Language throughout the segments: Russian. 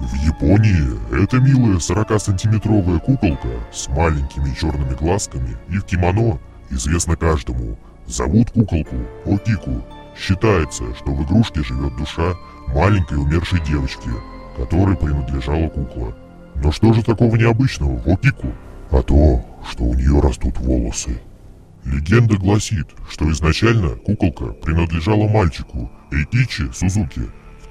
В Японии эта милая 40-сантиметровая куколка с маленькими черными глазками и в кимоно известна каждому. Зовут куколку Окику. Считается, что в игрушке живет душа маленькой умершей девочки, которой принадлежала кукла. Но что же такого необычного в Окику? А то, что у нее растут волосы. Легенда гласит, что изначально куколка принадлежала мальчику Эйкичи Сузуки.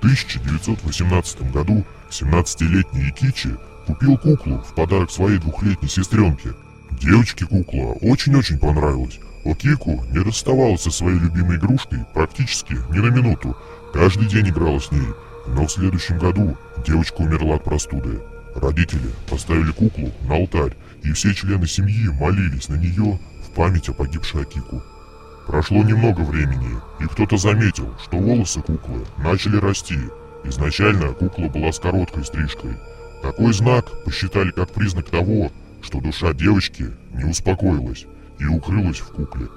В 1918 году 17-летний Икичи купил куклу в подарок своей двухлетней сестренке. Девочке кукла очень-очень понравилась. Окику не расставалась со своей любимой игрушкой практически ни на минуту. Каждый день играла с ней. Но в следующем году девочка умерла от простуды. Родители поставили куклу на алтарь, и все члены семьи молились на нее в память о погибшей Акику. Прошло немного времени, и кто-то заметил, что волосы куклы начали расти. Изначально кукла была с короткой стрижкой. Такой знак посчитали как признак того, что душа девочки не успокоилась и укрылась в кукле.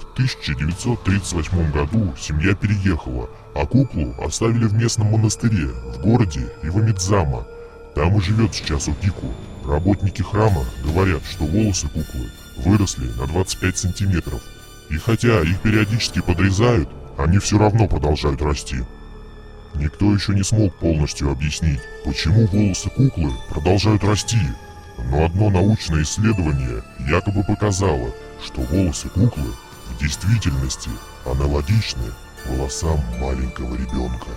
В 1938 году семья переехала, а куклу оставили в местном монастыре в городе Ивамидзама. Там и живет сейчас Укику. Работники храма говорят, что волосы куклы выросли на 25 сантиметров. И хотя их периодически подрезают, они все равно продолжают расти. Никто еще не смог полностью объяснить, почему волосы куклы продолжают расти. Но одно научное исследование якобы показало, что волосы куклы в действительности аналогичны волосам маленького ребенка.